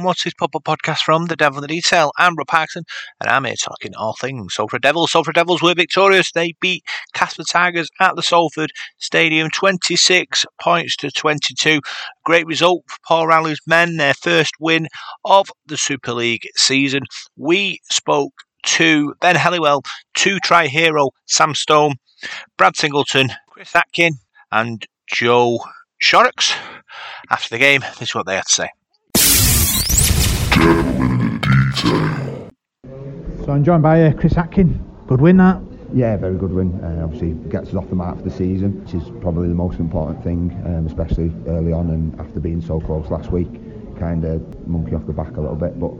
And what's this proper podcast from The Devil in the Detail? I'm Rob and I'm here talking all things Salford Devils. Salford Devils were victorious. They beat Castleford Tigers at the Salford Stadium 26 points to 22. Great result for Paul Rowley's men, their first win of the Super League season. We spoke to Ben Helliwell, two try hero Sam Stone, Brad Singleton, Chris Atkin, and Joe Shorrocks. After the game, this is what they had to say. So I'm joined by uh, Chris Atkin. Good win that. Yeah, very good win. Uh, obviously gets us off the mark for the season, which is probably the most important thing, um, especially early on and after being so close last week. Kind of monkey off the back a little bit, but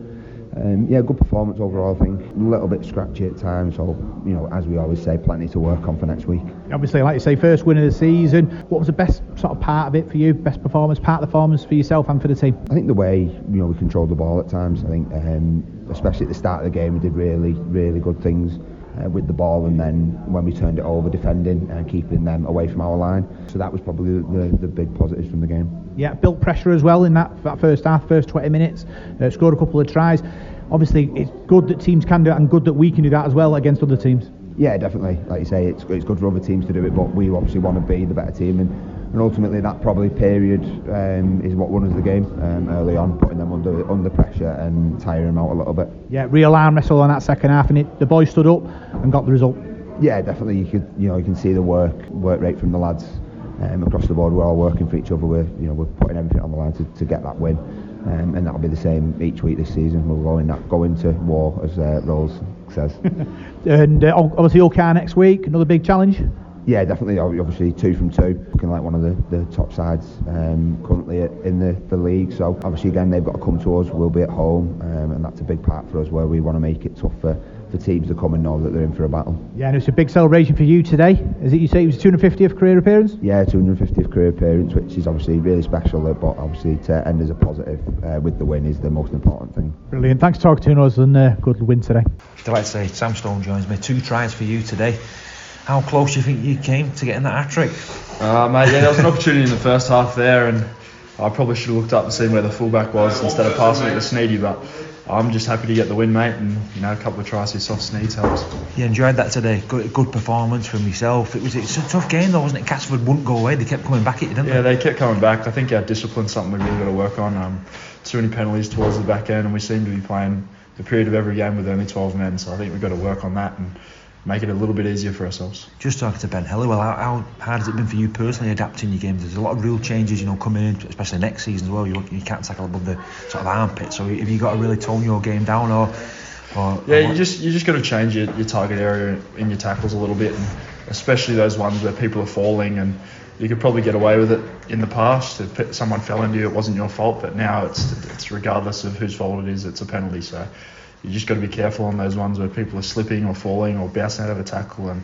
um, yeah, good performance overall. I think a little bit scratchy at times, so you know, as we always say, plenty to work on for next week. Obviously, like you say, first win of the season. What was the best sort of part of it for you? Best performance, part of the performance for yourself and for the team? I think the way you know we controlled the ball at times. I think, um, especially at the start of the game, we did really, really good things. Uh, with the ball and then when we turned it over defending and keeping them away from our line so that was probably the, the, the big positives from the game Yeah, built pressure as well in that, that first half, first 20 minutes, uh, scored a couple of tries. Obviously, it's good that teams can do it and good that we can do that as well against other teams. Yeah, definitely. Like you say, it's, it's good for other teams to do it, but we obviously want to be the better team, and, and ultimately that probably period um, is what won us the game um, early on, putting them under under pressure and tiring them out a little bit. Yeah, real arm wrestle on that second half, and it, the boys stood up and got the result. Yeah, definitely. You could, you know, you can see the work work rate from the lads um, across the board. We're all working for each other. We're, you know, we're putting everything on the line to, to get that win. Um, and that'll be the same each week this season. We'll go in that go into war, as uh, Rolls says. and uh, obviously, OK next week, another big challenge. Yeah, definitely. Obviously, two from two, looking like one of the, the top sides um, currently in the, the league. So obviously, again, they've got to come to us. We'll be at home, um, and that's a big part for us where we want to make it tough for, for teams to come and know that they're in for a battle. Yeah, and it's a big celebration for you today. Is it you say it was 250th career appearance? Yeah, 250th career appearance, which is obviously really special. But obviously, to end as a positive uh, with the win is the most important thing. Brilliant. Thanks for talking to us, and uh, good win today. Delighted to say Sam Stone joins me. Two tries for you today. How close do you think you came to getting that hat trick? Uh, mate, yeah, there was an opportunity in the first half there, and I probably should have looked up and seen where the fullback was instead of passing it to Sneedy. But I'm just happy to get the win, mate, and you know a couple of tries for soft Sneeds helps. You enjoyed that today. Good, good performance from yourself. It was it's a tough game though, wasn't it? Castleford wouldn't go away. They kept coming back at you, didn't Yeah, they? Yeah, they kept coming back. I think our discipline's something we've really got to work on. Um, too many penalties towards the back end, and we seem to be playing the period of every game with only 12 men. So I think we've got to work on that and make it a little bit easier for ourselves. Just talking to Ben Helliwell, how, how hard has it been for you personally adapting your games? There's a lot of rule changes, you know, coming in, especially next season as well. You, you can't tackle above the sort of armpit. So have you got to really tone your game down, or? or Yeah, or you just you just got to change your, your target area in your tackles a little bit, and especially those ones where people are falling and you could probably get away with it in the past. If someone fell into you, it wasn't your fault, but now it's it's regardless of whose fault it is, it's a penalty. So you just got to be careful on those ones where people are slipping or falling or bouncing out of a tackle, and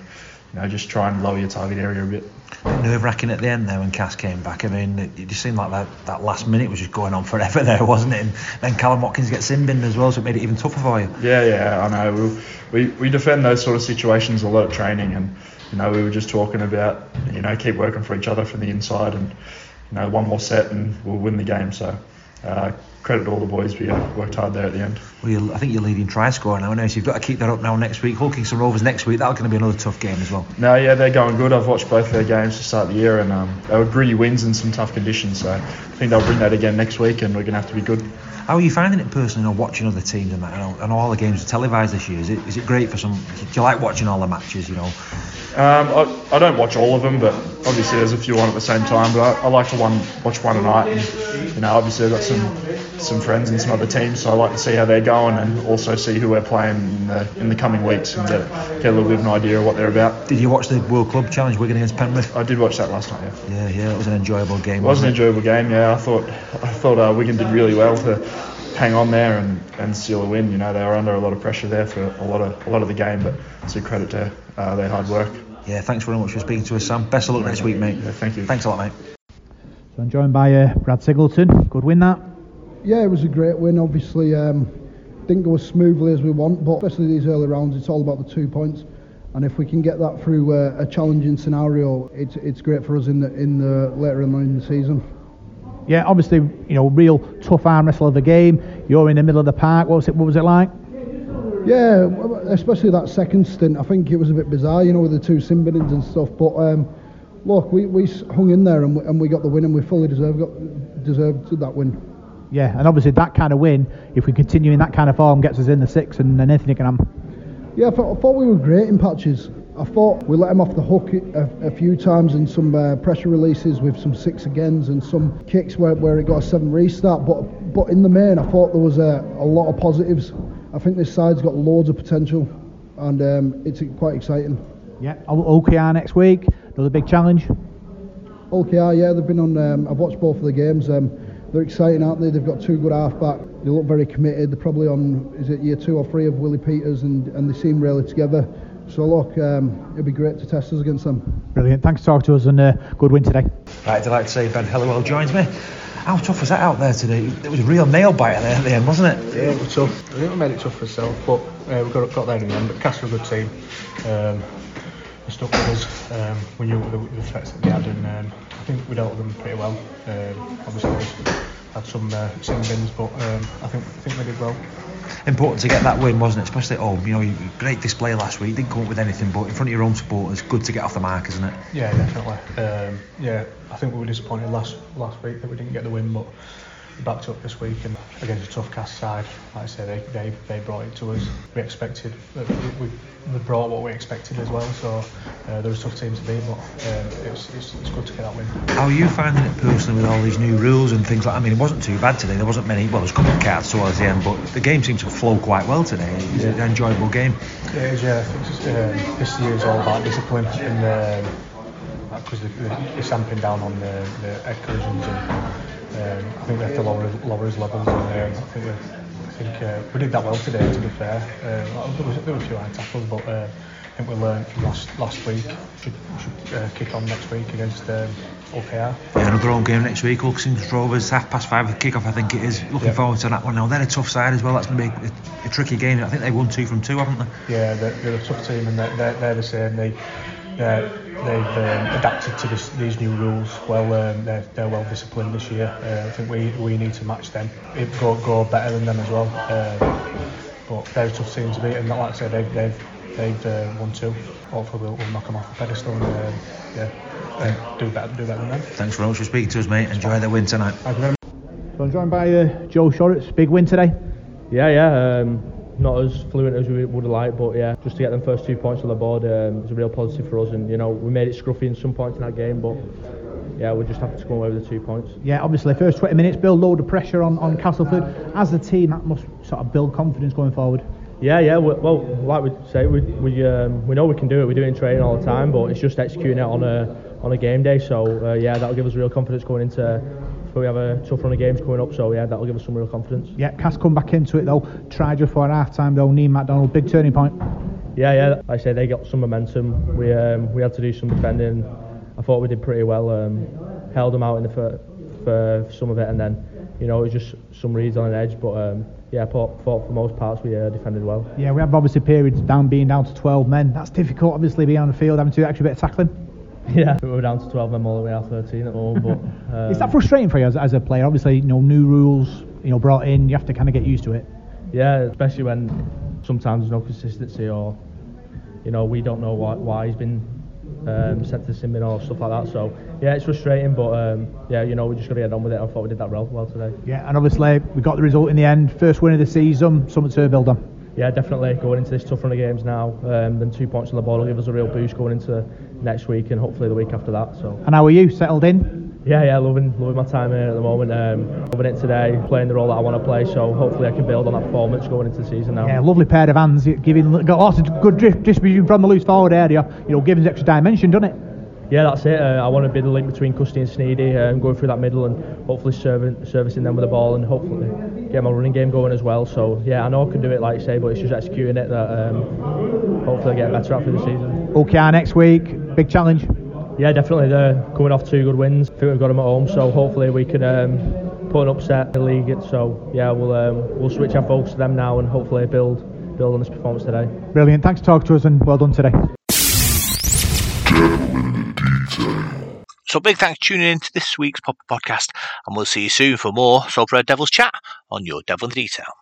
you know just try and lower your target area a bit. nerve wracking at the end there when Cass came back. I mean, it, it just seemed like that, that last minute was just going on forever there, wasn't it? And then Kallum Watkins gets binned as well, so it made it even tougher for you. Yeah, yeah, I know. We, we, we defend those sort of situations a lot of training, and you know we were just talking about you know keep working for each other from the inside, and you know one more set and we'll win the game. So uh, credit to all the boys. We uh, worked hard there at the end. Well, I think you're leading try scorer now, now, so you've got to keep that up now next week. Hull Kingston Rovers next week, that's going to be another tough game as well. No, yeah, they're going good. I've watched both their games to start the year, and um, they were gritty wins in some tough conditions. So I think they'll bring that again next week, and we're going to have to be good. How are you finding it personally, you know, watching other teams and that? I know, I all the games are televised this year. Is it, is it great for some? Do you like watching all the matches, you know? Um, I, I don't watch all of them, but obviously there's a few on at the same time. But I, I like to one watch one a night. And, you know, obviously I've got some some friends and some other teams, so I like to see how they're going and also see who we're playing in the in the coming weeks and get, get a little bit of an idea of what they're about. Did you watch the World Club Challenge Wigan against Penrith? I did watch that last night. Yeah. Yeah, yeah, it was an enjoyable game. It was an it? enjoyable game. Yeah, I thought I thought uh, Wigan did really well to hang on there and, and seal a win. You know, they were under a lot of pressure there for a lot of a lot of the game, but it's a credit to uh, their hard work. Yeah, thanks very much for speaking to us, Sam. Best of luck next week, mate. Yeah, thank you. Thanks a lot, mate. So I'm joined by uh, Brad Singleton. Good win that. Yeah, it was a great win. Obviously, um, didn't go as smoothly as we want, but especially these early rounds, it's all about the two points. And if we can get that through uh, a challenging scenario, it's it's great for us in the in the later on in the season. Yeah, obviously, you know, real tough arm wrestle of the game. You're in the middle of the park. What was it? What was it like? Yeah, especially that second stint. I think it was a bit bizarre, you know, with the two sin binnings and stuff. But um, look, we, we hung in there and we, and we got the win, and we fully deserved got, deserved that win. Yeah, and obviously that kind of win, if we continue in that kind of form, gets us in the six, and then anything can happen. Yeah, I thought, I thought we were great in patches. I thought we let him off the hook a, a few times in some uh, pressure releases with some six agains and some kicks where, where it got a seven restart. But but in the main, I thought there was a, a lot of positives. I think this side's got loads of potential, and um, it's quite exciting. Yeah, Hull KR next week. Another big challenge. Hull KR, yeah, they've been on. Um, I've watched both of the games. Um, they're exciting, aren't they? They've got two good halfback. They look very committed. They're probably on is it year two or three of Willie Peters, and, and they seem really together. So look, um, it'd be great to test us against them. Brilliant. Thanks for talking to us and uh, good win today. Right, delighted to say Ben Helliwell joins me. How tough was that out there today? It was a real nail biter there at the end, wasn't it? Yeah, it was tough. I think we made it tough for ourselves, but uh, we got got there in the end. But Castle are a good team. Um, they stuck with us. Um, we knew the, the threats that they had, and um, I think we dealt with them pretty well. Um, obviously, we had some uh, sin bins, but um, I think I think we did well important to get that win, wasn't it? Especially at home. You know, great display last week. Didn't come up with anything, but in front of your own supporters, good to get off the mark, isn't it? Yeah, definitely. Um, yeah, I think we were disappointed last last week that we didn't get the win, but backed up this week and against a tough cast side. Like I say, they, they, they brought it to us. We expected, we, we brought what we expected as well. So uh, they're a tough team to beat, but um, it's, it's, it's good to get that win. How are you finding it personally with all these new rules and things like? I mean, it wasn't too bad today. There wasn't many. Well, there was a couple of cards towards the end, but the game seemed to flow quite well today. It was yeah. an enjoyable game. It is. Yeah, um, this year is all about discipline and. Um, because they're, they're sampling down on the, the collisions and um, I think we have to lower, lower his levels, and um, I think we, I think uh, we did that well today. To be fair, um, there, was, there were a few high tackles, but uh, I think we learned from last last week. Should, should uh, kick on next week against um, Hull KR. Yeah, another home game next week. Hull Kingston Rovers half past five with kick off. I think it is. Looking yep. forward to that one. Now they're a tough side as well. That's going to be a, a, tricky game. I think they won two from two, haven't they? Yeah, they're, they're a tough team, and they're, they're, they're the same. They they've um, adapted to this, these new rules well. Um, they're, they're well disciplined this year. Uh, I think we, we need to match them, It go, go better than them as well. Um, but they're a tough team to beat, and like I said, they've, they've, they've uh, won two. Hopefully, we'll, we'll knock them off the pedestal and uh, yeah, do better, do better than them. Thanks very much for speaking to us, mate. Enjoy the win tonight. Thank you very much. So I'm joined by uh, Joe Shorrocks. Big win today. Yeah, yeah. Um, not as fluent as we would have liked, but yeah, just to get them first two points on the board um, was a real positive for us. And you know, we made it scruffy in some points in that game, but yeah, we just have to come away with the two points. Yeah, obviously, first 20 minutes build load of pressure on, on Castleford. As a team, that must sort of build confidence going forward. Yeah, yeah. Well, like we say, we we um, we know we can do it. We do it in training all the time, but it's just executing it on a on a game day. So uh, yeah, that'll give us real confidence going into but we have a tough run of games coming up, so yeah, that'll give us some real confidence. Yeah, Cass come back into it though. Tried just for half time though. Neil McDonald, big turning point. Yeah, yeah. Like I say, they got some momentum. We um, we had to do some defending. I thought we did pretty well. Um, held them out in the for, for some of it, and then you know it was just some reads on an edge, but. Um, yeah, thought, thought for most parts we uh, defended well. Yeah, we have obviously periods down being down to 12 men. That's difficult, obviously, being on the field, having to do extra bit of tackling. Yeah, we are down to 12 men all the way out 13 at moment. But um, is that frustrating for you as, as a player? Obviously, you know, new rules, you know, brought in. You have to kind of get used to it. Yeah, especially when sometimes there's no consistency or, you know, we don't know why, why he's been um, sent to sin bin or stuff like that. So yeah, it's frustrating, but um, yeah, you know, we just got to get on with it. I thought we did that well, well today. Yeah, and obviously we got the result in the end. First win of the season, something to build on yeah, definitely going into this tough run of games now. Um, then two points on the board will give us a real boost going into next week and hopefully the week after that. So. And how are you settled in? Yeah, yeah, loving loving my time here at the moment. Um, loving it today, playing the role that I want to play. So hopefully I can build on that performance going into the season now. Yeah, lovely pair of hands, giving got lots of good drift distribution from the loose forward area. You know, giving extra dimension, doesn't it? Yeah, that's it. Uh, I want to be the link between Custy and Sneedy, uh, going through that middle and hopefully serving, servicing them with the ball and hopefully get my running game going as well. So yeah, I know I can do it like you say, but it's just executing it that um, hopefully I get better at for the season. Okay, next week, big challenge. Yeah, definitely. They're coming off two good wins. I think we've got them at home, so hopefully we can um, put an upset in the league. So yeah, we'll um, we'll switch our focus to them now and hopefully build build on this performance today. Brilliant. Thanks for talking to us and well done today. So big thanks for tuning in to this week's Popper podcast, and we'll see you soon for more Salford Red Devils chat on your Devil in the Detail.